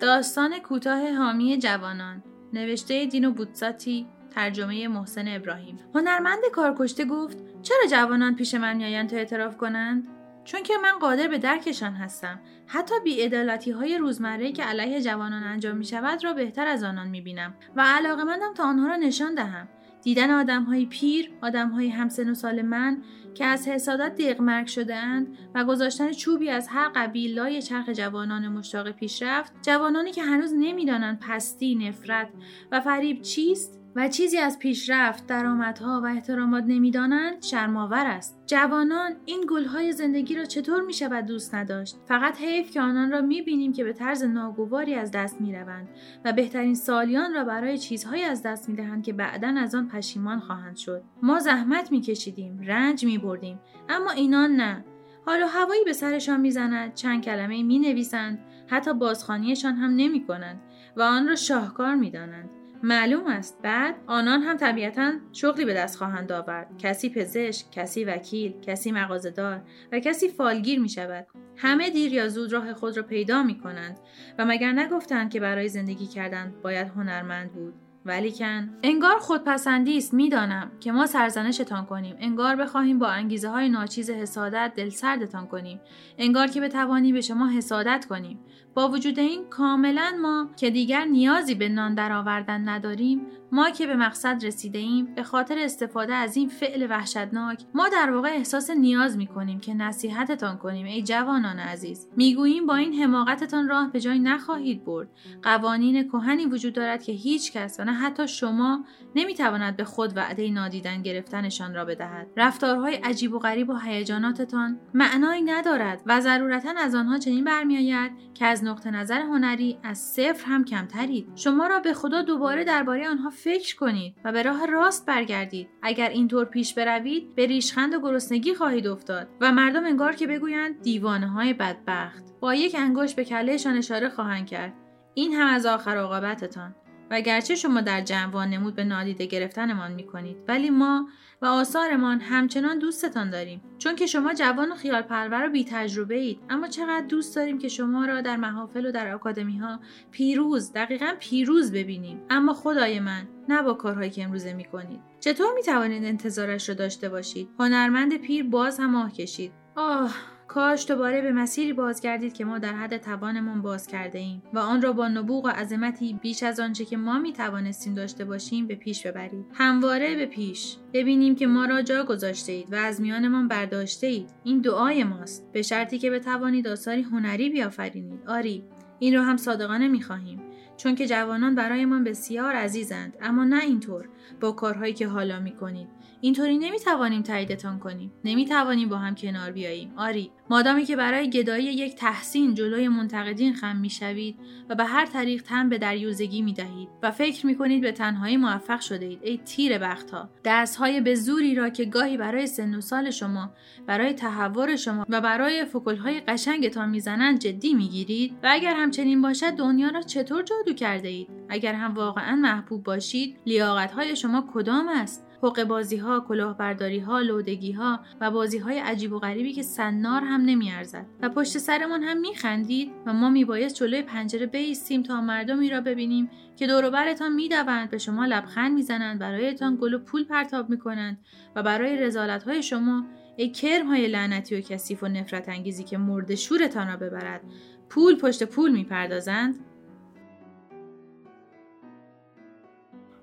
داستان کوتاه حامی جوانان نوشته دینو بوتساتی ترجمه محسن ابراهیم. هنرمند کارکشته گفت چرا جوانان پیش من میآیند تا اعتراف کنند؟ چون که من قادر به درکشان هستم. حتی بیعدالتی های روزمره که علیه جوانان انجام می شود را بهتر از آنان می بینم و علاقه مندم تا آنها را نشان دهم. دیدن آدم های پیر، آدم های همسن و سال من که از حسادت دقمرگ شده اند و گذاشتن چوبی از هر قبیل لای چرخ جوانان مشتاق پیشرفت، جوانانی که هنوز نمی‌دانند پستی، نفرت و فریب چیست؟ و چیزی از پیشرفت، درآمدها و احترامات نمی‌دانند شرماور است. جوانان این گلهای زندگی را چطور می شود دوست نداشت؟ فقط حیف که آنان را می بینیم که به طرز ناگواری از دست می روند و بهترین سالیان را برای چیزهایی از دست می دهند که بعدا از آن پشیمان خواهند شد. ما زحمت می کشیدیم، رنج می بردیم، اما اینان نه. حالا هوایی به سرشان می‌زند چند کلمه می نویسند حتی بازخانیشان هم نمی کنند و آن را شاهکار می دانند. معلوم است. بعد آنان هم طبیعتا شغلی به دست خواهند آورد. کسی پزشک کسی وکیل کسی مغازهدار و کسی فالگیر می شود همه دیر یا زود راه خود را پیدا می کنند و مگر نگفتند که برای زندگی کردن باید هنرمند بود؟ ولیکن انگار خودپسندی است می‌دانم که ما سرزنشتان کنیم. انگار بخواهیم با انگیزه های ناچیز حسادت دلسردتان کنیم. انگار که بتوانیم به شما حسادت کنیم. با وجود این کاملا ما که دیگر نیازی به نان درآوردن نداریم ما که به مقصد رسیده ایم به خاطر استفاده از این فعل وحشتناک ما در واقع احساس نیاز می کنیم که نصیحتتان کنیم ای جوانان عزیز. می‌گوییم با این حماقتتان راه به جای نخواهید برد. قوانین کهنی وجود دارد که هیچ کس و نه حتی شما نمی‌تواند به خود وعده نادیدن گرفتنشان را بدهد. رفتارهای عجیب و غریب و هیجاناتتان معنایی ندارد و ضرورتا از آنها چنین برمیآید که از نقطه نظر هنری از صفر هم کمترید. شما را به خدا دوباره درباره آنها فکر کنید و به راه راست برگردید. اگر اینطور پیش بروید به ریشخند و گرسنگی خواهید افتاد و مردم انگار که بگویند دیوانه های بدبخت. با یک انگشت به کلهشان اشاره خواهند کرد. این هم از آخر عاقبتتان. و گرچه شما در جمع نمود به نادیده گرفتنمان می کنید ولی ما و آثارمان همچنان دوستتان داریم. چون که شما جوان و خیال پرور و بی تجربه اید اما چقدر دوست داریم که شما را در محافل و در آکادمی ها پیروز دقیقا پیروز ببینیم. اما خدای من نه با کارهایی که امروزه می کنید چطور می توانید انتظارش را داشته باشید؟ هنرمند پیر باز هم آه کشید. آه کاش دوباره به مسیری بازگردید که ما در حد توانمان باز کرده ایم و آن را با نبوغ و عظمتی بیش از آنچه که ما می توانستیم داشته باشیم به پیش ببرید. همواره به پیش. ببینیم که ما را جا گذاشته اید و از میانمان برداشته اید. این دعای ماست. به شرطی که بتوانید آثاری هنری بیافرینید. آری این را هم صادقانه می خواهیم. چون که جوانان برایمان بسیار عزیزند. اما نه اینطور با کارهایی که حالا می کنید اینطوری نمی‌توانیم تاییدتان کنیم. نمی‌توانیم با هم کنار بیاییم. آری مادامی که برای گدایی یک تحسین جلوی منتقدین خم می‌شوید و به هر طریق تن به دریوزگی می‌دهید و فکر می‌کنید به تنهایی موفق شده اید ای تیر بختها دستهای به را که گاهی برای سن و سال شما برای تحور شما و برای فکلهای قشنگتان می‌زنند جدی می‌گیرید. و اگر همچنین باشد دنیا را چطور جادو کرده اید. اگر هم واقعا محبوب باشید لیاقتهای شما کدام است؟ حق بازی ها، کلاهبرداری ها، لودگی ها و بازی های عجیب و غریبی که سنار هم نمیارزد. و پشت سرمان هم میخندید و ما میبایست جلوی پنجره بیستیم تا مردمی را ببینیم که دوروبرتان می‌دوند به شما لبخند می‌زنند برایتان گل و پول پرتاب می‌کنند و برای رذالت های شما ای کرم های لعنتی و کثیف و نفرت انگیزی که مرد شورتان را ببرد پول پشت پول می‌پردازند.